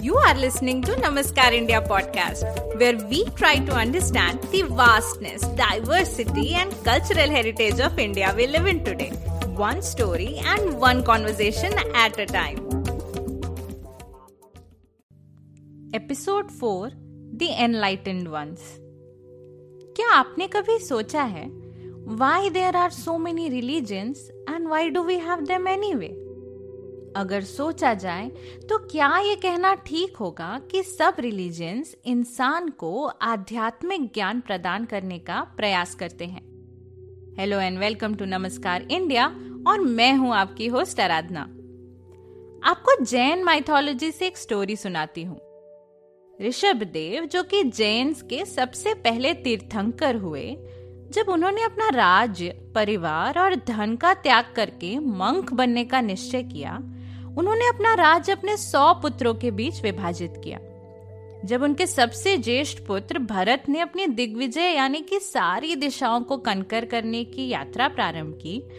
You are listening to Namaskar India podcast, where we try to understand the vastness, diversity, and cultural heritage of India we live in today. One story and one conversation at a time. Episode 4 The Enlightened Ones. क्या आपने कभी सोचा है why there are so many religions and why do we have them anyway? अगर सोचा जाए तो क्या ये कहना ठीक होगा कि सब रिलीजियंस इंसान को आध्यात्मिक ज्ञान प्रदान करने का प्रयास करते हैं? Hello and welcome to Namaskar India और मैं हूँ आपकी होस्ट आराधना आपको जैन माइथोलॉजी से एक स्टोरी सुनाती हूँ। ऋषभ देव, जो कि जैन के सबसे पहले तीर्थंकर हुए, जब उन्होंने अपना राज्य परिवार और धन का त्याग करके मंक बनने का निश्चय किया उन्होंने अपना राज्य अपने सौ पुत्रों के बीच विभाजित किया। जब उनके सबसे ज्येष्ठ पुत्र भरत ने अपनी दिग्विजय यानी कि सारी दिशाओं को कनकर करने की यात्रा प्रारंभ की,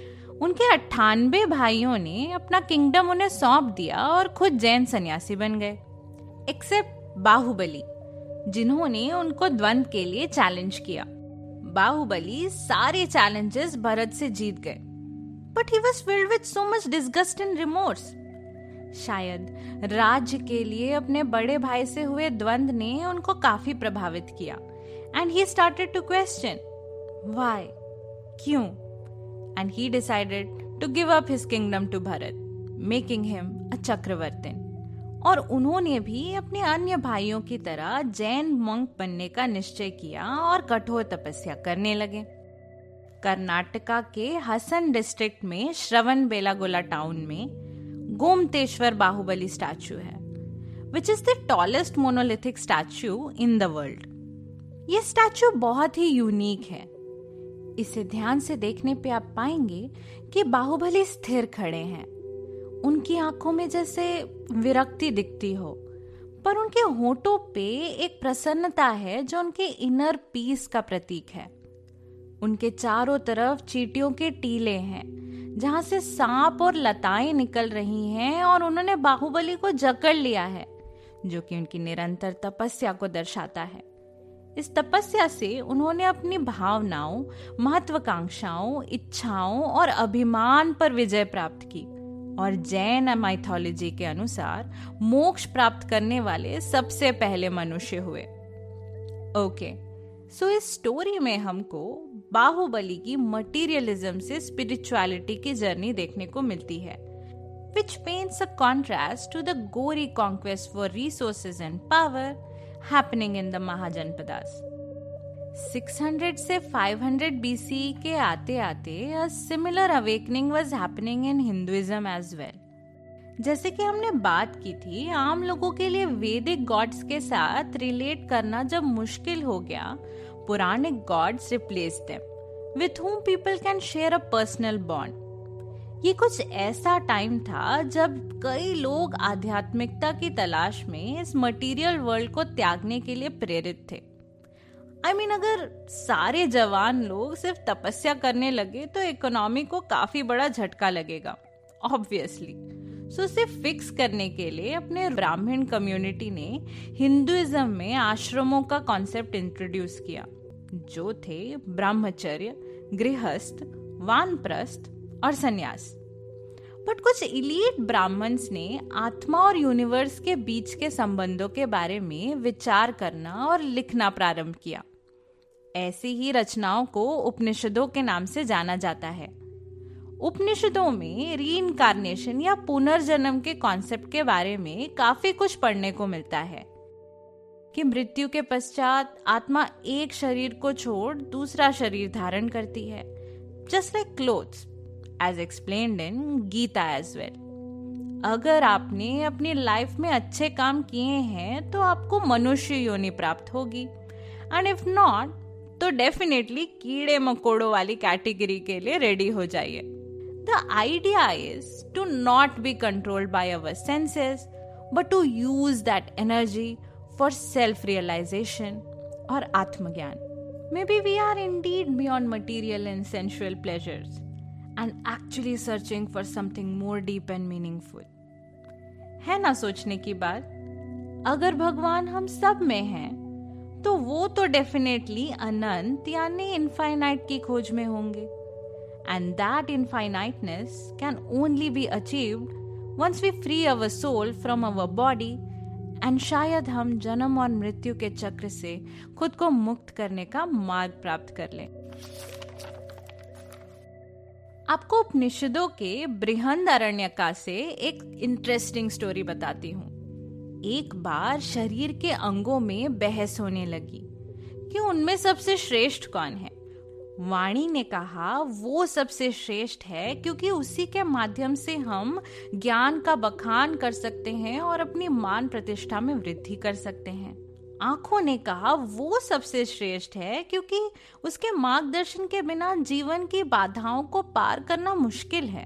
उनके अट्ठानबे भाइयों ने अपना किंगडम उन्हें सौंप दिया और खुद जैन सन्यासी बन गए। एक्सेप्ट बाहुबली, जिन्होंने उनको द्वंद के लिए चैलेंज किया। बाहुबली सारे चैलेंजेस भरत से जीत गए। But he was filled with so much disgust and remorse शायद राज्य के लिए अपने बड़े भाई से हुए द्वंद ने उनको काफ़ी प्रभावित किया। And he started to question why क्यों? And he decided to give up his kingdom to Bharat making him a chakravartin और उन्होंने भी अपने अन्य भाइयों की तरह जैन मंक बनने का निश्चय किया और कठोर तपस्या करने लगे। कर्नाटका के हसन डिस्ट्रिक्ट में श्रवण बेलागोला टाउन में गोमतेश्वर बाहुबली स्टैचू है which is the tallest monolithic statue in the world ये स्टैचू बहुत ही यूनिक है। इसे ध्यान से देखने पे आप पाएँगे कि बाहुबली स्थिर खड़े हैं। उनकी आँखों में जैसे विरक्ति दिखती हो, पर उनके होठों पे एक प्रसन्नता है जो उनके इनर पीस का प्रतीक है। उनके चारों तरफ़ चीटियों के टीले हैं जहाँ से सांप और लताएँ निकल रही हैं और उन्होंने बाहुबली को जकड़ लिया है, जो कि उनकी निरंतर तपस्या को दर्शाता है। इस तपस्या से उन्होंने अपनी भावनाओं, महत्वाकांक्षाओं, इच्छाओं और अभिमान पर विजय प्राप्त की और जैन माइथोलॉजी के अनुसार मोक्ष प्राप्त करने वाले सबसे पहले मनुष्य हुए। ओके सो इस स्टोरी में हमको बाहुबली की मटीरियलिज्म से स्पिरिचुअलिटी की जर्नी देखने को मिलती है which paints a contrast to the gory conquest for resources and power happening in the Mahajanapadas 600 से 500 बीसी के आते आते a similar awakening was happening in Hinduism as well जैसे कि हमने बात की थी, आम लोगों के लिए वेदिक गॉड्स के साथ रिलेट करना जब मुश्किल हो गया पुराने gods replace them with whom people can share a personal bond ये कुछ ऐसा टाइम था जब कई लोग आध्यात्मिकता की तलाश में इस मटेरियल वर्ल्ड को त्यागने के लिए प्रेरित थे। आई I मीन mean, अगर सारे जवान लोग सिर्फ़ तपस्या करने लगे तो इकोनॉमी को काफ़ी बड़ा झटका लगेगा ऑब्वियसली सो so, उसे फिक्स करने के लिए अपने ब्राह्मण कम्युनिटी ने हिंदुइज्म में आश्रमों का कॉन्सेप्ट इंट्रोड्यूस किया। जो थे ब्रह्मचर्य, गृहस्थ, वानप्रस्थ और सन्यास। बट कुछ इलीट ब्राह्मण्स ने आत्मा और यूनिवर्स के बीच के संबंधों के बारे में विचार करना और लिखना प्रारंभ किया। ऐसी ही रचनाओं को उपनिषदों के नाम से जाना जाता है। उपनिषदों में री इनकारनेशन या पुनर्जन्म के कॉन्सेप्ट के बारे में काफ़ी कुछ पढ़ने को मिलता है। कि मृत्यु के पश्चात आत्मा एक शरीर को छोड़ दूसरा शरीर धारण करती है। Just like clothes as explained in Gita as well अगर आपने अपनी लाइफ में अच्छे काम किए हैं तो आपको मनुष्य योनि प्राप्त होगी। एंड इफ़ नॉट तो डेफिनेटली कीड़े मकोड़ों वाली कैटेगरी के लिए रेडी हो जाइए। The idea is to not be controlled by our senses but to use that energy for self realization और आत्मज्ञान। Maybe we are indeed beyond material and sensual pleasures and actually searching for something more deep and meaningful है ना सोचने की बात? अगर भगवान हम सब में हैं तो वो तो डेफिनेटली अनंत यानी इनफाइनाइट की खोज में होंगे। And that infiniteness can only be achieved once we free our soul from our body and शायद हम जन्म और मृत्यु के चक्र से खुद को मुक्त करने का मार्ग प्राप्त कर लें। आपको उपनिषदों के बृहंद अरण्यका से एक इंटरेस्टिंग स्टोरी बताती हूँ। एक बार शरीर के अंगों में बहस होने लगी कि उनमें सबसे श्रेष्ठ कौन है? वाणी ने कहा, वो सबसे श्रेष्ठ है, क्योंकि उसी के माध्यम से हम ज्ञान का बखान कर सकते हैं और अपनी मान प्रतिष्ठा में वृद्धि कर सकते हैं। आँखों ने कहा, वो सबसे श्रेष्ठ है, क्योंकि उसके मार्गदर्शन के बिना जीवन की बाधाओं को पार करना मुश्किल है।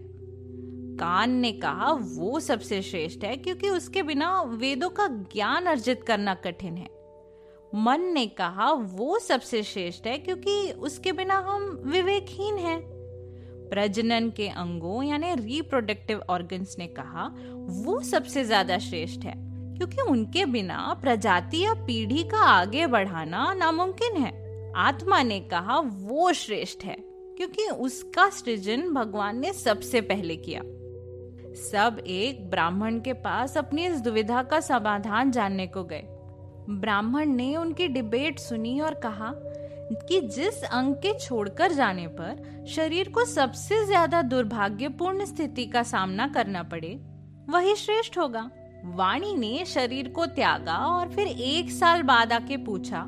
कान ने कहा, वो सबसे श्रेष्ठ है, क्योंकि उसके बिना वेदों का ज्ञान अर्जित करना कठिन है। मन ने कहा, वो सबसे श्रेष्ठ है क्योंकि उसके बिना हम विवेकहीन हैं. प्रजनन के अंगों, यानी रिप्रोडक्टिव ऑर्गन्स ने कहा, वो सबसे ज़्यादा श्रेष्ठ है क्योंकि उनके बिना प्रजाति या पीढ़ी का आगे बढ़ाना नामुमकिन है। आत्मा ने कहा, वो श्रेष्ठ है क्योंकि उसका सृजन भगवान ने सबसे पहले किया। सब एक ब्राह्मण के पास अपनी इस दुविधा का समाधान जानने को गए। ब्राह्मण ने उनकी डिबेट सुनी और कहा कि जिस अंग के छोड़कर जाने पर शरीर को सबसे ज़्यादा दुर्भाग्यपूर्ण स्थिति का सामना करना पड़े, वही श्रेष्ठ होगा। वाणी ने शरीर को त्यागा और फिर एक साल बाद आके पूछा,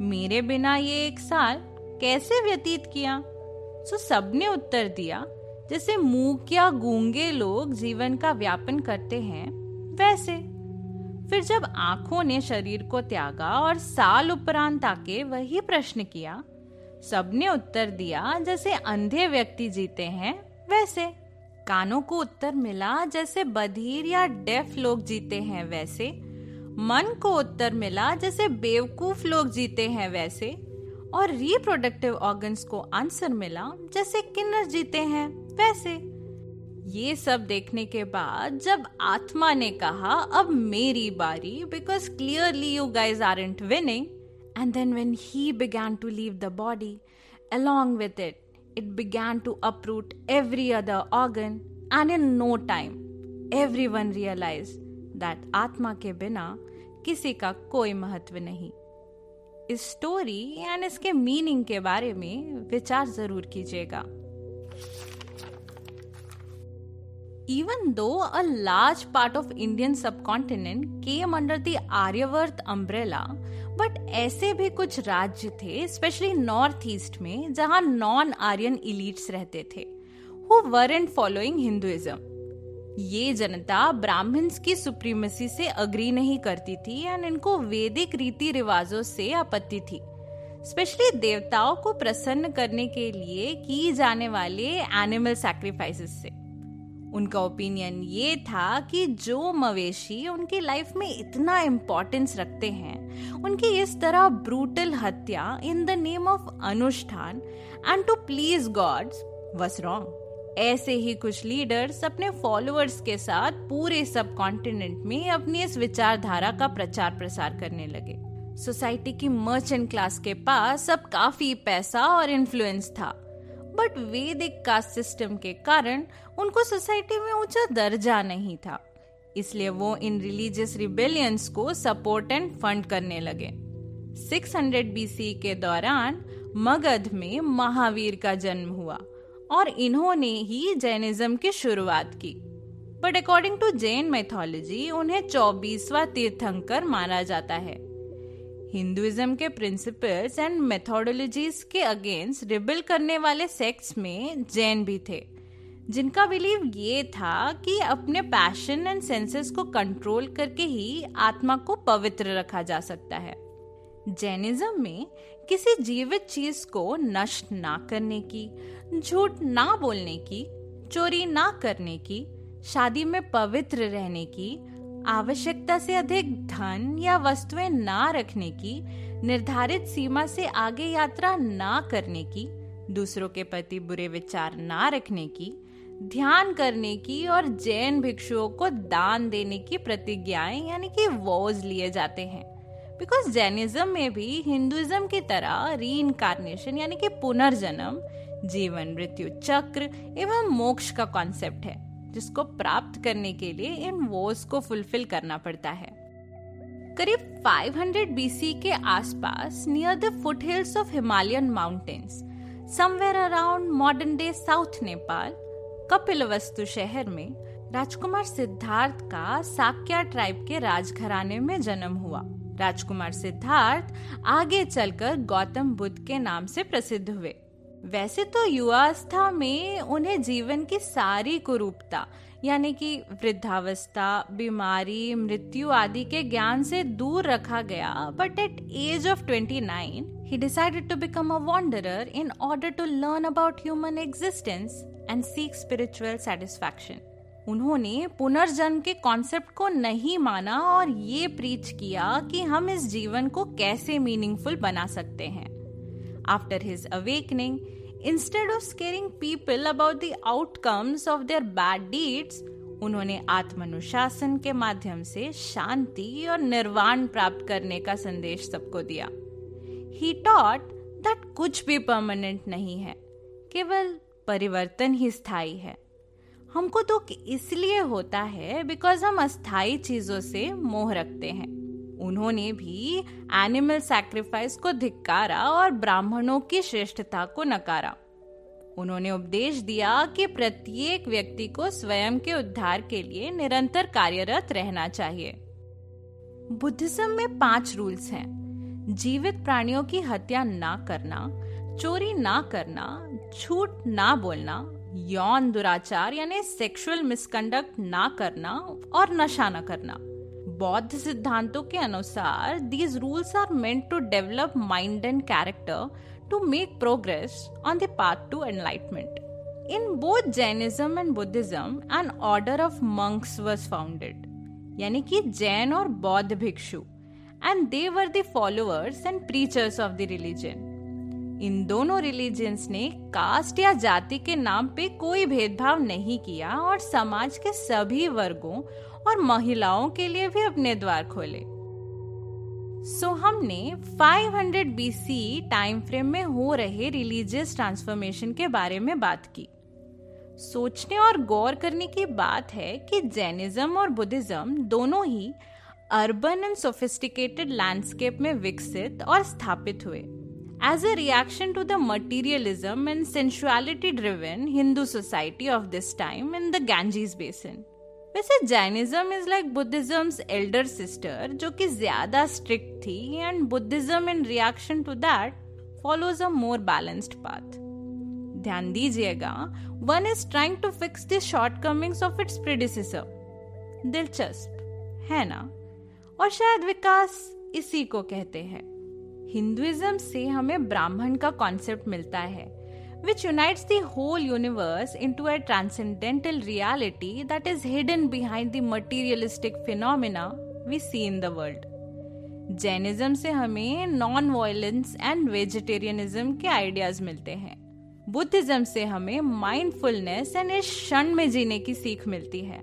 मेरे बिना ये एक साल कैसे व्यतीत किया? तो सबने उत्तर दिया, जैसे मुँह या गूँगे लोग जीवन का व्यापन करते हैं, वैसे। फिर जब आँखों ने शरीर को त्यागा और साल उपरांत आके वही प्रश्न किया, सबने उत्तर दिया, जैसे अंधे व्यक्ति जीते हैं, वैसे। कानों को उत्तर मिला, जैसे बधिर या डेफ लोग जीते हैं, वैसे। मन को उत्तर मिला, जैसे बेवकूफ़ लोग जीते हैं, वैसे। और रिप्रोडक्टिव ऑर्गन्स को आंसर मिला, जैसे किन्नर जीते हैं, वैसे। ये सब देखने के बाद जब आत्मा ने कहा अब मेरी बारी because clearly you guys are intervening and then when he began to leave the body along with it, it began to uproot every other organ, and in no time, everyone realized that आत्मा के बिना किसी का कोई महत्व नहीं। इस story and इसके मीनिंग के बारे में विचार ज़रूर कीजिएगा। Even though a large part of Indian subcontinent came under the Aryavart umbrella, but ऐसे भी कुछ राज्य थे स्पेशली नॉर्थ ईस्ट में जहाँ नॉन आर्यन इलीट्स रहते थे हु वरेंट फॉलोइंग हिंदुइज्म ये जनता ब्राह्मण्स की सुप्रीमेसी से अग्री नहीं करती थी एंड इनको वैदिक रीति रिवाजों से आपत्ति थी। स्पेशली देवताओं को प्रसन्न करने के लिए की जाने वाले एनिमल सैक्रिफाइसेस से। उनका ओपिनियन ये था कि जो मवेशी उनकी लाइफ में इतना इम्पोर्टेंस रखते हैं, उनकी इस तरह ब्रूटल हत्या इन द नेम ऑफ़ अनुष्ठान and to please gods was wrong ऐसे ही कुछ लीडर्स अपने फॉलोअर्स के साथ पूरे सब कॉन्टिनेंट में अपनी इस विचारधारा का प्रचार प्रसार करने लगे। सोसाइटी की मर्चेंट क्लास के पास अब काफ़ी पैसा और इन्फ्लुएंस था। बट वैदिक कास्ट सिस्टम के कारण उनको सोसाइटी में ऊँचा दर्जा नहीं था। इसलिए वो इन रिलीजियस रिबेलियंस को सपोर्ट एंड फंड करने लगे। 600 बीसी के दौरान मगध में महावीर का जन्म हुआ और इन्होंने ही जैनिज्म की शुरुआत की। But according to Jain mythology उन्हें चौबीसवा तीर्थंकर माना जाता है। हिंदुइज्म के प्रिंसिपल्स एंड मेथोडोलॉजीज के अगेंस्ट रिबिल करने वाले सेक्ट्स में जैन भी थे। जिनका बिलीव ये था कि अपने पैशन एंड सेंसेस को कंट्रोल करके ही आत्मा को पवित्र रखा जा सकता है। जैनिज्म में किसी जीवित चीज़ को नष्ट ना करने की, झूठ ना बोलने की, चोरी ना करने की, शादी में पवित्र रहने की आवश्यकता से अधिक धन या वस्तुएँ ना रखने की, निर्धारित सीमा से आगे यात्रा ना करने की, दूसरों के प्रति बुरे विचार ना रखने की, ध्यान करने की और जैन भिक्षुओं को दान देने की प्रतिज्ञाएँ यानी कि वोज लिए जाते हैं। बिकॉज़ जैनिज्म में भी हिंदुइज्म की तरह री इनकारनेशन यानी कि पुनर्जन्म, जीवन, मृत्यु, चक्र एवं मोक्ष का कॉन्सेप्ट है। जिसको प्राप्त करने के लिए इन वोज को फुलफिल करना पड़ता है। करीब 500 बीसी के आसपास near the foothills of Himalayan mountains somewhere around modern day south Nepal Kapilavastu शहर में, राजकुमार सिद्धार्थ का साक्या ट्राइब के राजघराने में जन्म हुआ। राजकुमार सिद्धार्थ आगे चलकर गौतम बुद्ध के नाम से प्रसिद्ध हुए। वैसे तो युवावस्था में उन्हें जीवन की सारी कुरूपता, यानी कि वृद्धावस्था, बीमारी, मृत्यु आदि के ज्ञान से दूर रखा गया but at age of 29 he decided to become a wanderer in order to learn about human existence and seek spiritual satisfaction. उन्होंने पुनर्जन्म के कॉन्सेप्ट को नहीं माना और ये प्रीच किया कि हम इस जीवन को कैसे मीनिंगफुल बना सकते हैं after his awakening instead of scaring people about the outcomes of their bad deeds उन्होंने आत्मानुशासन के माध्यम से शांति और निर्वाण प्राप्त करने का संदेश सबको दिया। ही टॉट दैट कुछ भी परमानेंट नहीं है, केवल परिवर्तन ही स्थायी है। हमको दुख तो इसलिए होता है बिकॉज़ हम अस्थाई चीज़ों से मोह रखते हैं। उन्होंने भी एनिमल सैक्रिफाइस को धिक्कारा और ब्राह्मणों की श्रेष्ठता को नकारा। उन्होंने उपदेश दिया कि प्रत्येक व्यक्ति को स्वयं के उद्धार के लिए निरंतर कार्यरत रहना चाहिए। बुद्धिज्म में पाँच रूल्स हैं। जीवित प्राणियों की हत्या ना करना, चोरी ना करना, झूठ ना बोलना, यौन दुराचार यानी सेक्सुअल मिसकंडक्ट ना करना और नशा न करना। बौद्ध सिद्धांतों के अनुसार these rules are meant to develop mind and character to make progress on the path to enlightenment in both Jainism and Buddhism an order of monks was founded यानी कि जैन और बौद्ध भिक्षु and they were the followers and preachers of the religion in दोनों religions ने cast या जाति के नाम पे कोई भेदभाव नहीं किया और समाज के सभी वर्गों और महिलाओं के लिए भी अपने द्वार खोले। सो so, हमने 500 बीसी टाइम फ्रेम में हो रहे रिलीजियस ट्रांसफॉर्मेशन के बारे में बात की। सोचने और गौर करने की बात है कि जैनिज्म और बुद्धिज्म दोनों ही अर्बन एंड सोफिस्टिकेटेड लैंडस्केप में विकसित और स्थापित हुए। As a reaction to the materialism and sensuality driven Hindu society of this time in the Ganges basin. वैसे Jainism is like Buddhism's elder sister जो कि ज़्यादा स्ट्रिक्ट थी and Buddhism in reaction to that follows a more balanced path ध्यान दीजिएगा one is trying to fix the shortcomings of its predecessor दिलचस्प, है ना? और शायद विकास इसी को कहते हैं। हिंदुइज्म से हमें ब्राह्मण का कॉन्सेप्ट मिलता है which unites the whole universe into a transcendental reality that is hidden behind the materialistic phenomena we see in the world Jainism से हमें नॉन वायलेंस एंड वेजिटेरियनिज्म के आइडियाज़ मिलते हैं। बुद्धिज्म से हमें माइंडफुलनेस एंड इस क्षण में जीने की सीख मिलती है।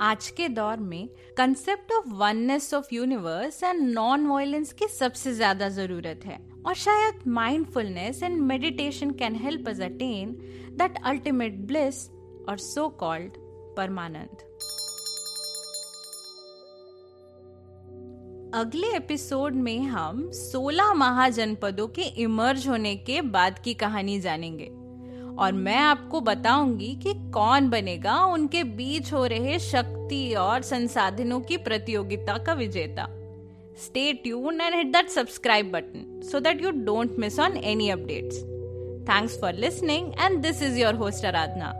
आज के दौर में concept of oneness of universe and non violence की सबसे ज़्यादा ज़रूरत है। और शायद mindfulness and meditation can help us attain that ultimate bliss और सो कॉल्ड परमानंद। अगले एपिसोड में हम 16 महाजनपदों के इमर्ज होने के बाद की कहानी जानेंगे। और मैं आपको बताऊँगी कि कौन बनेगा उनके बीच हो रहे शक्ति और संसाधनों की प्रतियोगिता का विजेता। Stay tune and hit that subscribe button so that you don't miss on any updates thanks for listening and this is your host Aradhana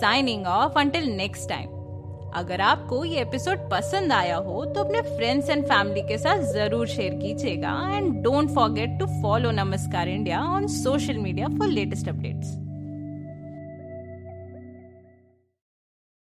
signing off until next time अगर आपको ये एपिसोड पसंद आया हो तो अपने फ्रेंड्स एंड फैमिली के साथ ज़रूर शेयर कीजिएगा and don't forget to follow Namaskar India on social media for latest updates